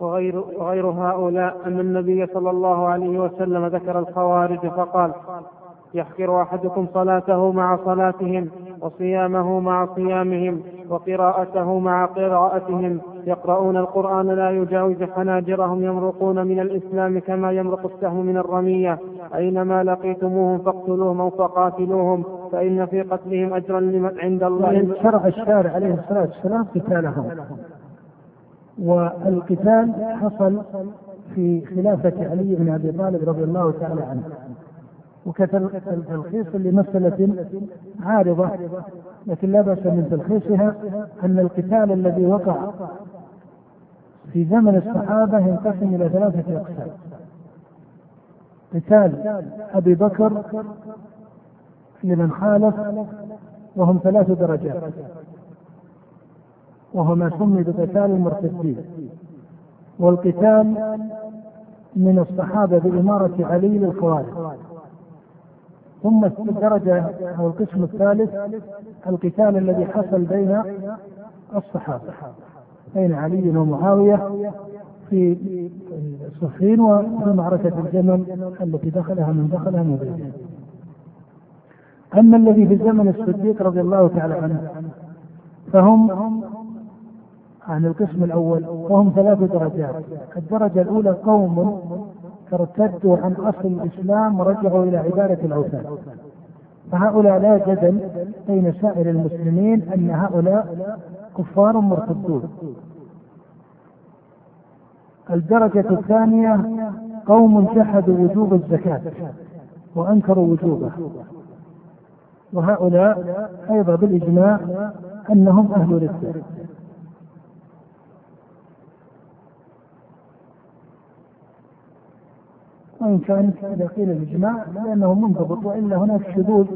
وغير, وغير هؤلاء أن النبي صلى الله عليه وسلم ذكر الخوارج فقال يحقر أحدكم صلاته مع صلاتهم وصيامه مع صيامهم وقراءته مع قراءتهم. يقرؤون القرآن لا يجاوز حناجرهم يمرقون من الإسلام كما يمرق السهم من الرمية. أينما لقيتموهم فاقتلوهم فقاتلوهم فإن في قتلهم أجرا لمن عند الله. شرع الشارع عليه الصلاة والسلام قتالهم. والقتال حصل في خلافة علي بن أبي طالب رضي الله تعالى عنه. وكتلخيص لمسألة عارضة لكن لا بأس من تلخيصها أن القتال الذي وقع في زمن الصحابة ينقسم إلى ثلاثة أقسام. قتال أبي بكر لمن خالف وهم ثلاث درجات. وهو ما سمي بقتال المرتدين والقتال من الصحابة بإمارة علي للخوارج ثم الدرجة أو القسم الثالث القتال الذي حصل بين الصحابة بين علي ومعاوية في صفين وفي معركة الجمل التي دخلها من دخلها من غيره. أما الذي في زمن الصديق رضي الله تعالى عنه فهم عن القسم الأول وهم ثلاث درجات. الدرجة الأولى قوم ارتدوا عن أصل الإسلام ورجعوا إلى عبادة الأوثان. فهؤلاء لا جدل بين سائر المسلمين أن هؤلاء كفار مرتدون. الدرجة الثانية قوم جحدوا وجوب الزكاة وأنكروا وجوبه وهؤلاء أيضا بالإجماع أنهم أهل ردة وإن كان إذا قيل الإجماع لأنه منضبط وإلا هناك شذوذ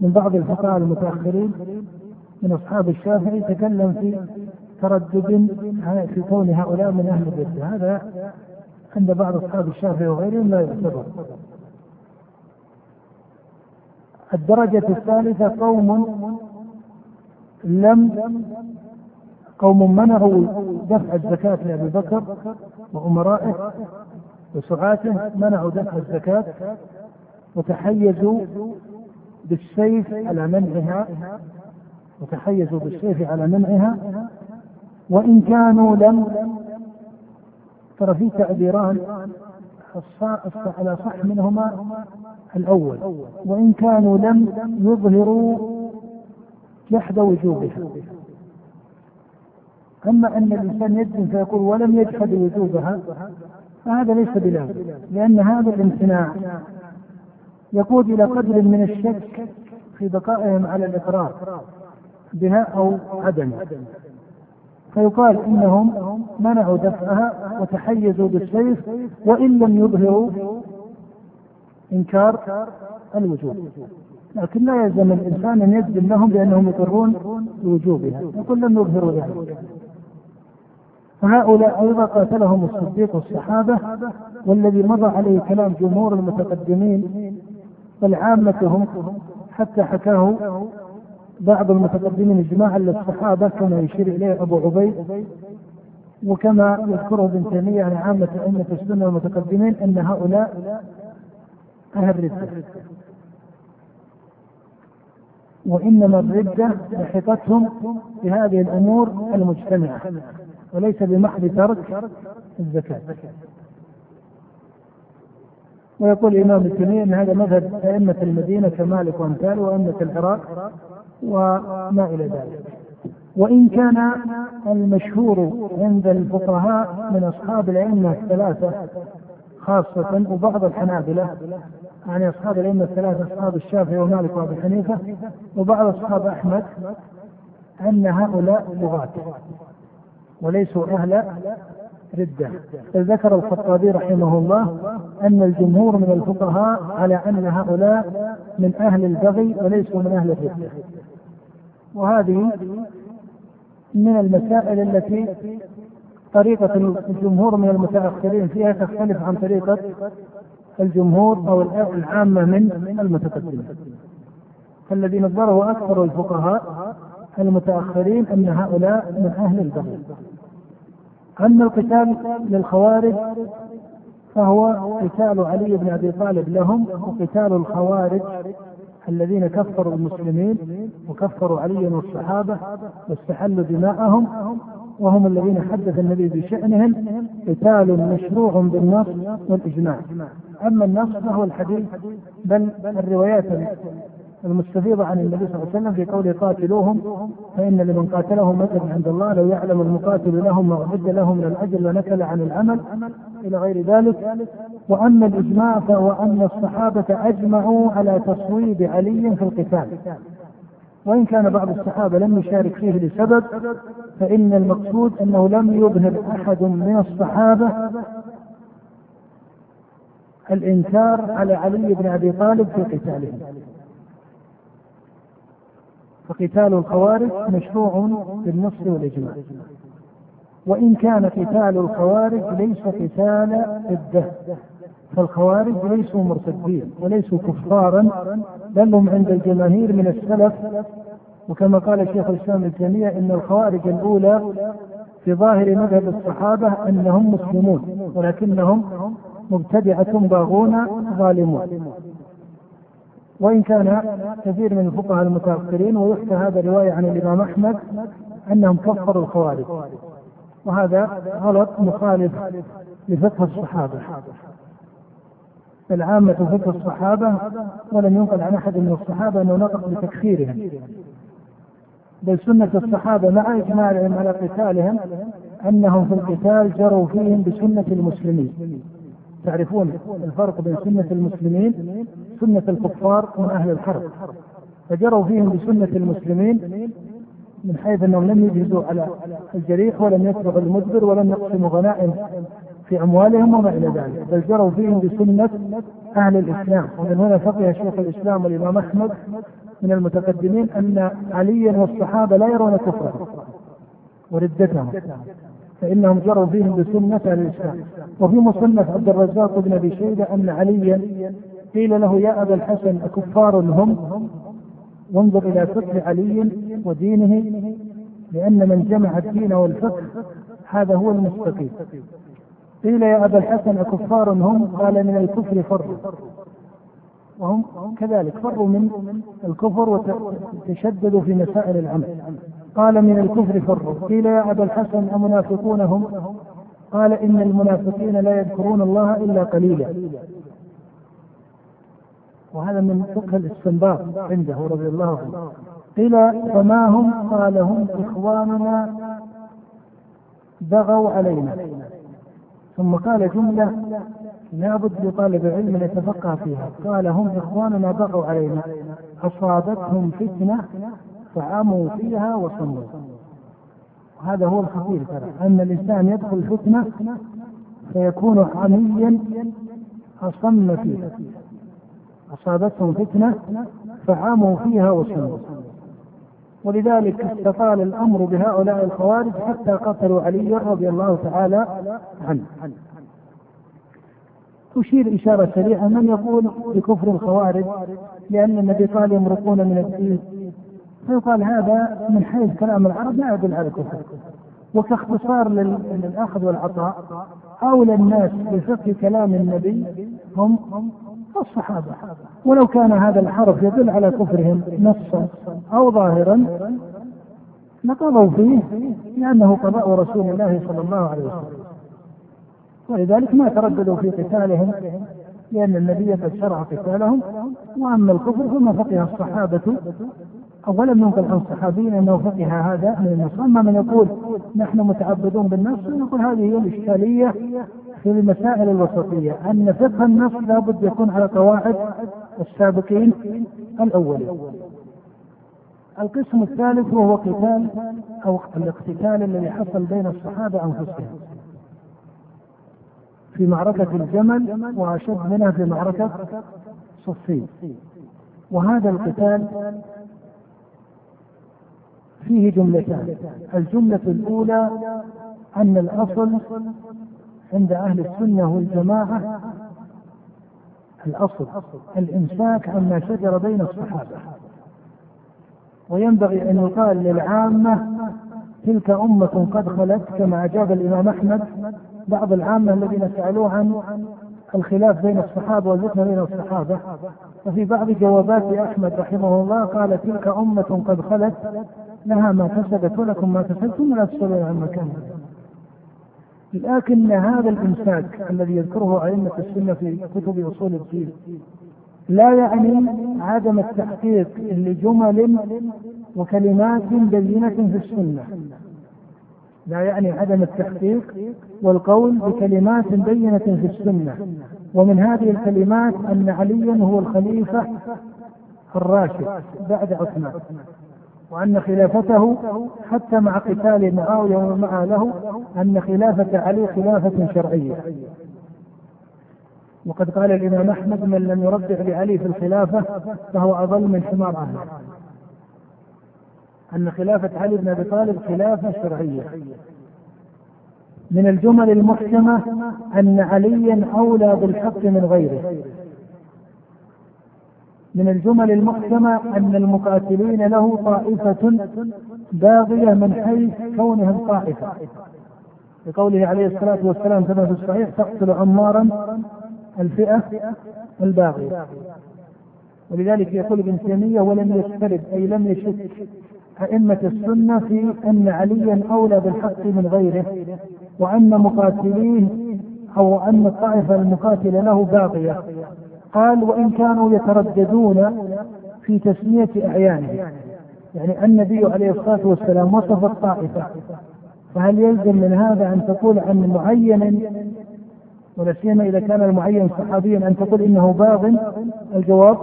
من بعض الفقهاء المتأخرين من أصحاب الشافعي تكلم في تردد في كون هؤلاء من أهل الردة هذا عند بعض أصحاب الشافعي وغيرهم لا يعتبر. الدرجة الثالثة قوم لم قوم منعوا دفع الزكاة لأبي بكر وأمرائه وسعاته منعوا دفع الزكاة وتحيزوا بالسيف على منعها وتحيزوا بالسيف على منعها وإن كانوا لم ترى في تعبيران على صح منهما الأول وإن كانوا لم يظهروا جحد وجوبها. أما أن الإنسان يجزم فيقول ولم يجحد وجوبها فهذا ليس بلازم لأن هذا الامتناع يقود إلى قدر من الشك في بقائهم على الإقرار بها أو عدمها فيقال إنهم منعوا دفعها وتحيزوا بالسيف وإن لم يظهروا إنكار الوجوب. لكن لا يلزم الإنسان أن يجزم لهم بأنهم يقرون بوجوبها يقول لم يظهروا ذلك. فهؤلاء أيضا قاتلهم الصديق والصحابة والذي مضى عليه كلام جمهور المتقدمين بل عامتهم حتى حكاه بعض المتقدمين اجماعا للصحابة كما يشير إليه أبو عبيد وكما يذكره ابن تيمية عن عامة أئمة السنة والمتقدمين أن هؤلاء أهل ردة. وإنما الردة لحقتهم بهذه الأمور المجتمعة. وليس بمحض ترك الزكاة. ويقول الإمام ابن أن هذا مذهب أئمة المدينة كمالك وأمثاله وأئمة العراق وما إلى ذلك. وإن كان المشهور عند الفقهاء من أصحاب الأئمة الثلاثة خاصة وبعض الحنابلة يعني أصحاب الأئمة الثلاثة أصحاب الشافعي ومالك وأبي حنيفة وبعض أصحاب أحمد أن هؤلاء لغات. وليسوا أهل ردة. ذكر الخطابي رحمه الله أن الجمهور من الفقهاء على أن هؤلاء من أهل البغي وليسوا من أهل الردة. وهذه من المسائل التي طريقة الجمهور من المتأخرين فيها تختلف عن طريقة الجمهور أو العامة من المتقدمين. فالذي نظره أكثر الفقهاء المتأخرين أن هؤلاء من أهل البغي أما القتال للخوارج فهو قتال علي بن أبي طالب لهم وقتال الخوارج الذين كفروا المسلمين وكفروا عليا والصحابة واستحلوا دماءهم وهم الذين حدث النبي بشأنهم قتال مشروع بالنص والإجماع. أما النص فهو الحديث بل الروايات المستفيضة عن النبي صلى الله عليه وسلم في قوله قاتلوهم فإن لمن قاتلهم أجر عند الله لو يعلم المقاتل لهم ما أعد له من الأجر لنكل عن العمل إلى غير ذلك. وأما الإجماع فهو أن الصحابة أجمعوا على تصويب علي في القتال. وإن كان بعض الصحابة لم يشارك فيه لسبب فإن المقصود أنه لم يظهر أحد من الصحابة الإنكار على علي بن أبي طالب في قتالهم فقتال الخوارج مشروع بالنص والإجماع. وإن كان قتال الخوارج ليس قتال ضده فالخوارج ليسوا مرتدين وليسوا كفارا بل هم عند الجماهير من السلف. وكما قال شيخ الإسلام ابن تيمية إن الخوارج الأولى في ظاهر مذهب الصحابة أنهم مسلمون ولكنهم مبتدعة باغون ظالمون. وإن كان كثير من الفقهاء المتأخرين ويحكى هذا روايه عن الإمام أحمد أنهم كفروا الخوارج. وهذا غلط مخالف لفقه الصحابة. العامة فقه الصحابة ولم ينقل عن أحد من الصحابة أنه نطق بتكفيرهم. بل سنة الصحابة مع إجماعهم على قتالهم أنهم في القتال جروا فيهم بسنة المسلمين. تعرفون الفرق بين سنة المسلمين سنة الكفار من أهل الحرب. فجروا فيهم بسنة المسلمين من حيث أنهم لم يجهزوا على الجريح ولم يتبعوا المدبر ولم يقسموا غنائم في أموالهم وما إلى ذلك بل جروا فيهم بسنة أهل الإسلام. ومن هنا فقه شيخ الإسلام والإمام أحمد من المتقدمين أن عليا والصحابة لا يرون كفرهم وردتهم. فإنهم جروا فيهم بسنة الإسلام. وفي مصنف عبد الرزاق بن أبي شيبة أن عليا قيل له يا أبا الحسن أكفار هم؟ وانظر إلى فقه علي ودينه لأن من جمع الدين والفقه هذا هو المستقيم. قيل يا أبا الحسن أكفار هم؟ قال من الكفر فروا وهم كذلك فروا من الكفر وتشددوا في مسائل العمل. قال من الكفر فروا. قيل يا أبا الحسن أمنافقون هم قال إن المنافقين لا يذكرون الله إلا قليلا. وهذا من فقه الاستنباط عنده رضي الله عنه. قيل فما هم؟ قال هم إخواننا بغوا علينا. ثم قال جملة لابد لطالب العلم ان يتفقه فيها. قال هم إخواننا بغوا علينا. أصابتهم فتنة فعموا فيها وصموا هذا هو الخطير ترى أن الإنسان يدخل فتنه فيكون عميا أصم فيها. أصابتهم فتنة فعموا فيها وصموا. ولذلك استطال الأمر بهؤلاء الخوارج حتى قتلوا علي رضي الله تعالى عنه. أشير إشارة سريعة من يقول بكفر الخوارج؟ لأن النبي قال يمرقون من الدين. فيقال هذا من حيث كلام العرب لا يدل على الكفر. وكاختصار للأخذ والعطاء أولى الناس بفقه كلام النبي هم الصحابة. ولو كان هذا الحرف يدل على كفرهم نصا أو ظاهرا لقضوا فيه لأنه قضاء رسول الله صلى الله عليه وسلم. ولذلك ما ترددوا في قتالهم لأن النبي قد شرع قتالهم وأما الكفر فما فقه الصحابة أولا ينقل عن الصحابيين أنه فقه هذا من النص أما من يقول نحن متعبدون بالنص نقول هذه هي الإشكالية في المسائل الوسطية. أن فقه النص لابد يكون على قواعد السابقين الأولين. القسم الثالث وهو قتال أو الاقتتال الذي حصل بين الصحابة أنفسهم في معركة الجمل وأشد منها في معركة صفين. وهذا القتال فيه جملتان. الجملة الأولى أن الأصل عند أهل السنة والجماعة الأصل الإمساك عما شجر بين الصحابة. وينبغي أن يقال للعامة تلك أمة قد خلت كما أجاب الإمام أحمد بعض العامة الذين سألوه عن الخلاف بين الصحابة والفتنة بين الصحابة. وفي بعض جوابات أحمد رحمه الله قال تلك أمة قد خلت لها ما كسبت ولكم ما كسبتم ولا تسألون عن مكان. لكن هذا الإمساك الذي يذكره أئمة السنة في كتب أصول الدين لا يعني عدم التحقيق لجمل وكلمات بينة في السنة. لا يعني عدم التحقيق والقول بكلمات بينة في السنة. ومن هذه الكلمات أن عليا هو الخليفة الراشد بعد عثمان. وأن خلافته حتى مع قتال معاوية ومع له أن خلافة علي خلافة شرعية. وقد قال الإمام أحمد من لم يربع لعلي في الخلافة فهو أضل من حمار أهله أن خلافة علي بن أبي طالب خلافة شرعية. من الجمل المحكمة أن عليا أولى بالحق من غيره. من الجمل المحكمة أن المقاتلين له طائفة باغية من حيث كونهم طائفة. لقوله عليه الصلاة والسلام كما في الصحيح تقتل عمارا الفئة الباغية. ولذلك يقول ابن تيمية ولم يسترد أي لم يشك أئمة السنة في أن عليا أولى بالحق من غيره وأن مقاتليه أو أن الطائفة المقاتلة له باقية. قال وإن كانوا يترددون في تسمية أعيانه يعني النبي عليه الصلاة والسلام وصف الطائفة. فهل يلزم من هذا أن تقول عن معين؟ ولا سيما إذا كان المعين صحابيا أن تقول إنه باغ الجواب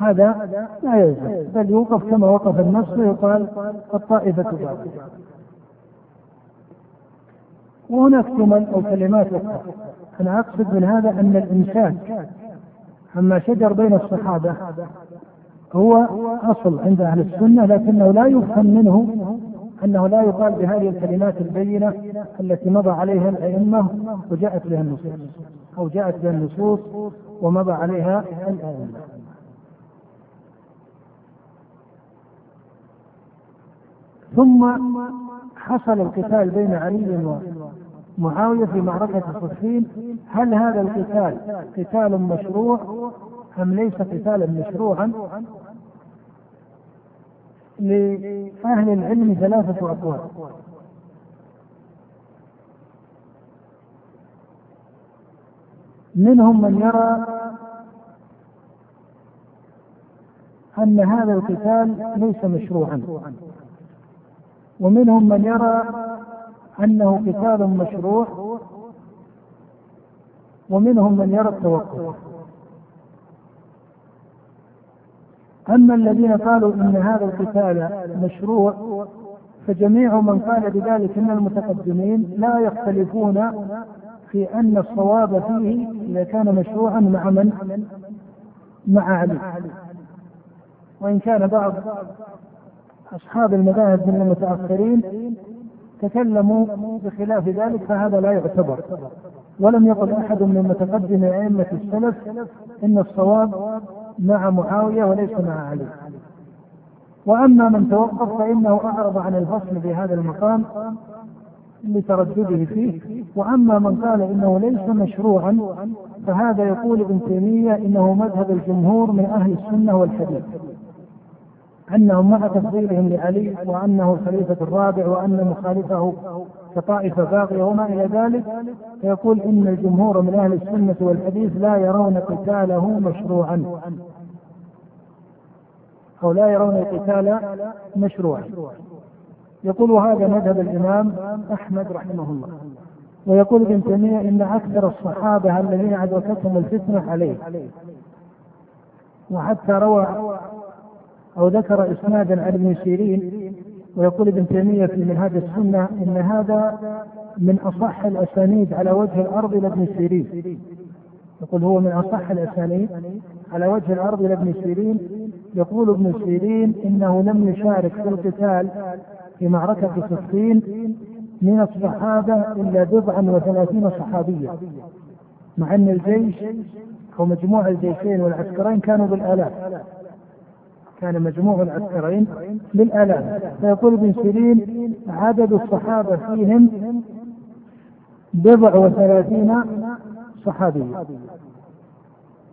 هذا لا يلزم بل يوقف كما وقف النص ويقال الطائفة باغية وهناك جمل أو كلمات أخرى. أنا أقصد من هذا أن الإمساك عما شجر بين الصحابة هو أصل عند أهل السنة لكنه لا يفهم منه أنه لا يقال بهذه الكلمات البينة التي مضى عليها الأئمة وجاءت بها النصوص أو جاءت بها النصوص ومضى عليها الأئمة. ثم حصل القتال بين علي ومعاوية في معركة صفين هل هذا القتال قتال مشروع أم ليس قتالا مشروعا؟ لأهل العلم ثلاثة أقوال. منهم من يرى أن هذا القتال ليس مشروعا. ومنهم من يرى أنه قتال مشروع ومنهم من يرى التوقف أما الذين قالوا إن هذا القتال مشروع فجميع من قال بذلك من المتقدمين لا يختلفون في أن الصواب فيه إذا كان مشروعا مع من؟ مع علي وإن كان بعض أصحاب المذاهب من المتأخرين تكلموا بخلاف ذلك فهذا لا يعتبر. ولم يقل أحد من متقدم أئمة السلف إن الصواب مع معاوية وليس مع علي. وأما من توقف فإنه أعرض عن الفصل في هذا المقام لتردده فيه. وأما من قال إنه ليس مشروعا فهذا يقول ابن تيمية إنه مذهب الجمهور من أهل السنة والحديث. أنهم مع تفضيلهم لعلي وأنه الخليفة الرابع وأن مخالفه كطائفة باغية وما إلى ذلك فيقول إن الجمهور من أهل السنة والحديث لا يرون قتاله مشروعا. أو لا يرون القتال مشروعا. يقول هذا مذهب الإمام أحمد رحمه الله. ويقول ابن تيمية إن أكثر الصحابة الذين أدركتهم الفتنة عليه. وحتى روى أو ذكر إسنادا عن ابن سيرين ويقول ابن تيمية في منهاج السنة إن هذا من أصح الأسانيد على وجه الأرض لابن سيرين. يقول هو من أصح الأسانيد على وجه الأرض لابن سيرين. يقول ابن سيرين إنه لم يشارك في القتال في معركة صفين من الصحابة إلا بضعا وثلاثين صحابيا مع أن الجيش أو مجموع الجيشين والعسكرين كانوا بالآلاف. كان مجموع العسكرين بالآلاف فيقول ابن سيرين عدد الصحابة فيهم بضع وثلاثين صحابيا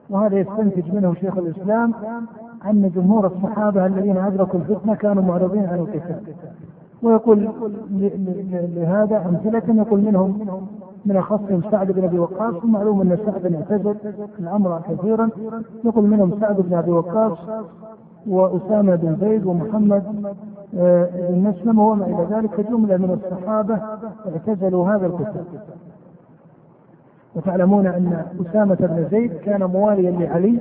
وهذا يستنتج منه شيخ الإسلام أن جمهور الصحابة الذين أدركوا الفتنة كانوا معرضين عن القتال. ويقول لهذا أمثلة يقول منهم من أخصهم سعد بن أبي وقاص ومعلوم أن سعد اعتزل الأمر كثيرا. يقول منهم سعد بن أبي وقاص وأسامة بن زيد ومحمد آه، بن مسلم وما إلى ذلك جملة من الصحابة اعتزلوا هذا القتال وتعلمون أن أسامة بن زيد كان مواليا لعلي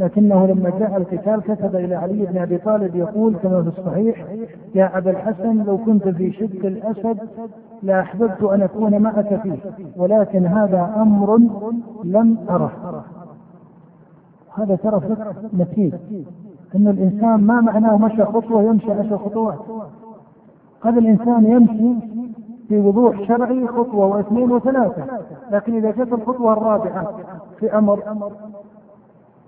لكنه لما جاء القتال كتب إلى علي بن أبي طالب يقول كما في الصحيح يا أبا الحسن لو كنت في شق الأسد لأحببت أن أكون معك فيه ولكن هذا أمر لم أره. هذا ترى نتيج أن الإنسان ما معناه مشى خطوة يمشي عشر خطوات قد الإنسان يمشي في وضوح شرعي خطوة واثنين وثلاثة لكن إذا جت الخطوة الرابعة في أمر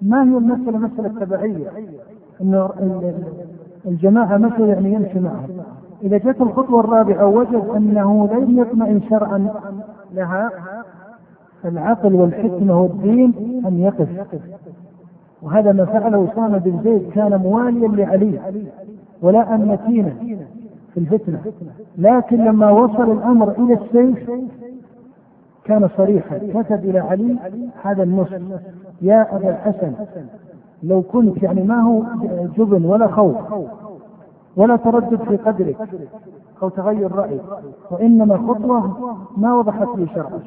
ما هي المسألة؟ مسألة تبعية. أن الجماعة مشوا يعني يمشي معهم إذا جت الخطوة الرابعة وجد أنه لن يطمئن شرعا لها العقل والحكمة والدين أن يقف. وهذا ما فعله أسامة بن زيد كان مواليا لعلي ولا أن متينا في الفتنة. لكن لما وصل الأمر إلى السيف كان صريحا كتب إلى علي هذا النص يا أبا الحسن لو كنت يعني ما هو جبن ولا خوف ولا تردد في قدرك أو تغير رأيك وإنما خطوة ما وضحت لي شرعا.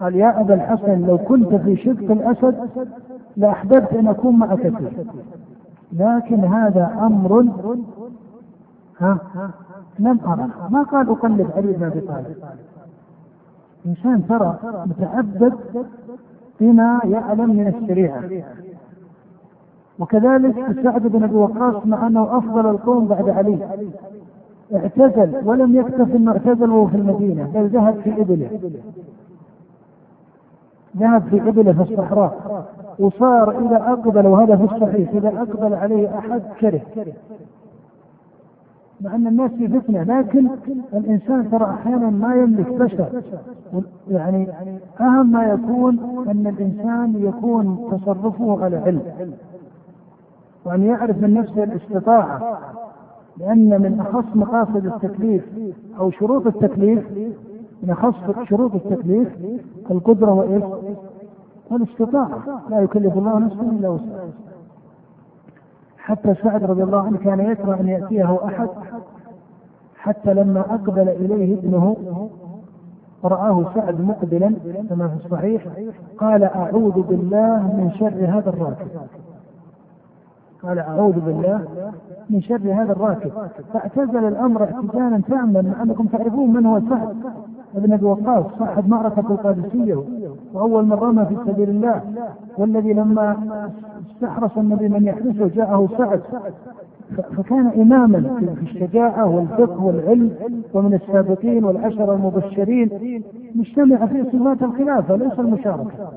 قال يا أبا الحسن لو كنت في شق الأسد لأحببت أن أكون معك فيه لكن هذا أمر ها لم أرى. ما قال أقلد علي بن أبي طالب؟ إنسان ترى متعبد بما يعلم من الشريعة. وكذلك سعد بن أبي وقاص مع أنه أفضل القوم بعد علي. اعتزل ولم يكتف إنه اعتزل وهو في المدينة بل ذهب في إبله. ذهب في إبله في الصحراء. وصار إذا أقبل وهذا في الصحيح إذا أقبل عليه أحد كره. مع أن الناس في فتنة لكن الإنسان ترى أحيانا ما يملك بشر. يعني أهم ما يكون أن الإنسان يكون تصرفه على علم. وأن يعرف من نفسه الاستطاعة. لأن من أخص مقاصد التكليف أو شروط التكليف من أخص شروط التكليف القدرة وإيش؟ والاستطاعة. لا يكلف الله نفسا إلا وسعها. حتى سعد رضي الله عنه كان يكره أن يأتيه أحد حتى لما أقبل إليه ابنه رآه سعد مقبلا كما في الصحيح قال أعوذ بالله من شر هذا الراكب. قال أعوذ بالله من شر هذا الراكب. فاعتزل الأمر اعتزالا تاما مع أنكم تعرفون من هو سعد. ابن أبي وقاص صاحب معركة القادسية. وأول من رمى في سبيل الله والذي لما استحرس النبي من يحرسه جاءه سعد. فكان إماما في الشجاعة والفقه والعلم ومن السابقين والعشرة المبشرين. مجتمع في صفات الخلافة ليس المشاركة.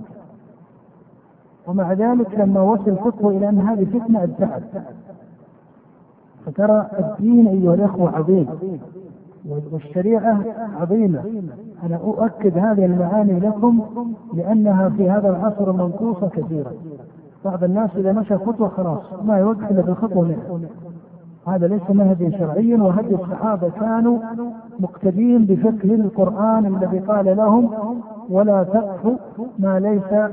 ومع ذلك لما وصل الفقه إلى أن هذه فتنة ابتعد فترى الدين أيها الأخوة عظيم. والشريعة عظيمة. أنا أؤكد هذه المعاني لكم لأنها في هذا العصر منقوصة كثيرا بعض الناس إذا مشى خطوة خلاص ما يوقف إلا في الخطوة منها. هذا ليس منهجا شرعيا وهدي الصحابة كانوا مقتدين بفقه القرآن الذي قال لهم ولا تقف ما ليس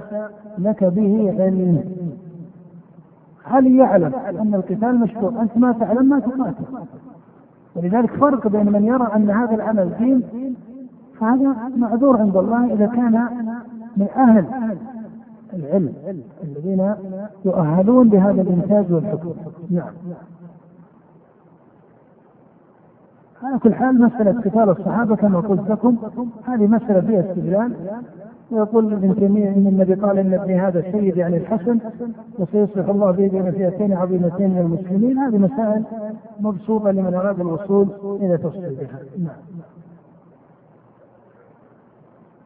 لك به علم. هل يعلم أن القتال مشروع؟ أنت ما تعلم ما تقاتل. ولذلك فرق بين من يرى أن هذا العمل دين فهذا معذور عند الله إذا كان من أهل العلم الذين يؤهلون بهذا الإنتاج والحكم. نعم. على كل حال مسألة قتال الصحابة كما قلت لكم هذه مسألة فيها استدلال. ويقول ابن تيمية إن النبي قال إن ابني هذا السيد يعني الحسن وسيصلح الله به بين فئتين عظيمتين من المسلمين. هذه مسائل مبسوطة لمن أراد الوصول إلى تفصيلها نعم.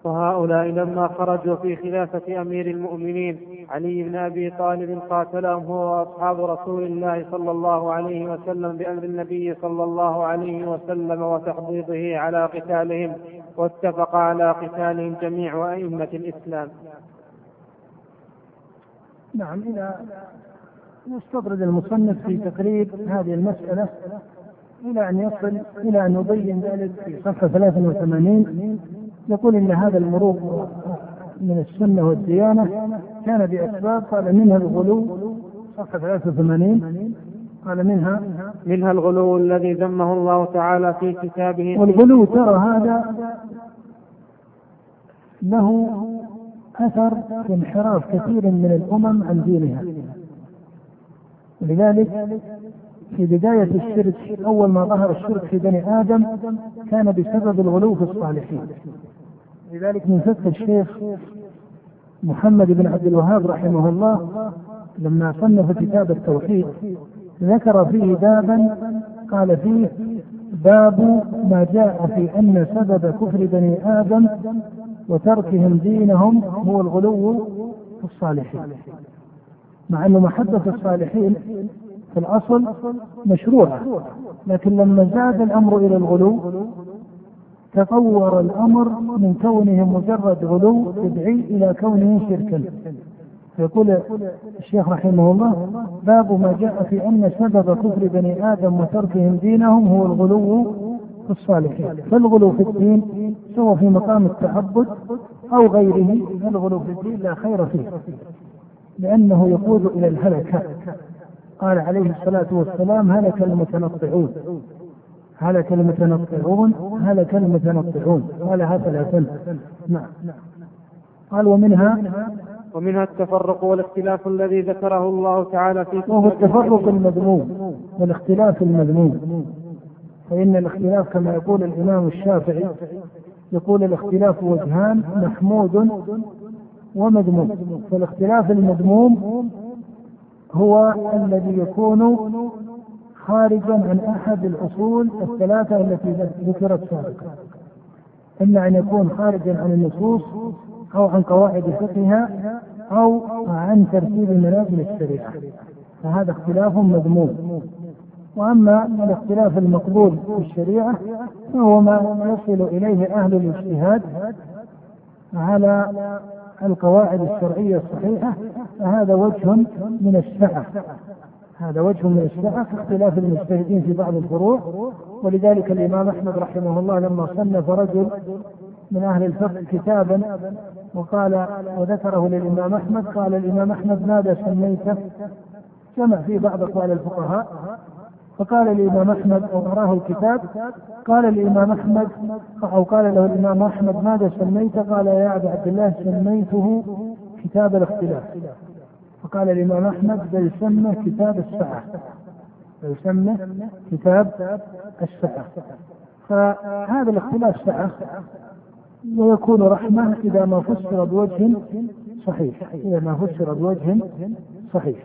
وهؤلاء لما خرجوا في خلافة أمير المؤمنين علي بن أبي طالب قاتلهم هو وأصحاب رسول الله صلى الله عليه وسلم بأمر النبي صلى الله عليه وسلم وتحضيضه على قتالهم. واتفق على قتالهم جميع أئمة الإسلام. نعم إلى يستطرد المصنف في تقريب هذه المسألة إلى أن يصل إلى أن يبين ذلك في صفحة 83 يقول إن هذا المرور من السنة والديانة كان بأسباب قال منها الغلو صفحة 83 قال منها منها الغلو الذي ذمه الله تعالى في كتابه. والغلو ترى هذا له أثر في انحراف كثير من الأمم عن دينها. ولذلك في بداية الشرك أول ما ظهر الشرك في بني آدم كان بسبب الغلو في الصالحين. لذلك من فقه الشيخ محمد بن عبد الوهاب رحمه الله لما صنف كتاب التوحيد ذكر فيه بابا قال فيه باب ما جاء في أن سبب كفر بني آدم وتركهم دينهم هو الغلو في الصالحين. مع أن محبة الصالحين في الأصل مشروعة لكن لما زاد الأمر إلى الغلو تطور الأمر من كونه مجرد غلو يدعي إلى كونه شركا. يقول الشيخ رحمه الله باب ما جاء في أن سبب كفر بني آدم وتركهم دينهم هو الغلو في الصالحين. فالغلو في الدين سواء في مقام التعبد أو غيره. الغلو في الدين لا خير فيه لأنه يقود إلى الهلكة قال عليه الصلاة والسلام هلك المتنطعون. هلك المتنطعون هلك المتنطعون. قالها ثلاثا نعم. قال ومنها ومنها التفرق والاختلاف الذي ذكره الله تعالى في وهو التفرق المذموم والاختلاف المذموم؟ فإن الاختلاف كما يقول الإمام الشافعي يقول الاختلاف وجهان محمود ومذموم. فالاختلاف المذموم هو الذي يكون خارجا عن أحد الأصول الثلاثة التي ذكرت سابقا. إما أن يكون خارجا عن النصوص أو عن قواعد فقهها أو عن ترتيب منازل الشريعه فهذا اختلاف مذموم وأما الاختلاف المقبول في الشريعة فهو ما يصل إليه أهل الاجتهاد على القواعد الشرعية الصحيحة فهذا وجه من السعة هذا وجه من السعة في اختلاف المجتهدين في بعض الفروع. ولذلك الإمام أحمد رحمه الله لما صنف رجل من أهل الفقه كتابا وقال وذكره للإمام أحمد قال الإمام أحمد ماذا سميته؟ جمع فيه بعض أقوال الفقهاء. فقال الإمام أحمد أو أراه الكتاب قال الإمام أحمد أو قال له الإمام أحمد ماذا سميت؟ قال يا أبا عبد الله سميته كتاب الاختلاف. فقال الإمام أحمد بل سمه كتاب السعة بل سمه كتاب السعة فهذا الاختلاف سعة ويكون رحمة إذا ما فسر بوجه صحيح. إذا ما فسر بوجه صحيح.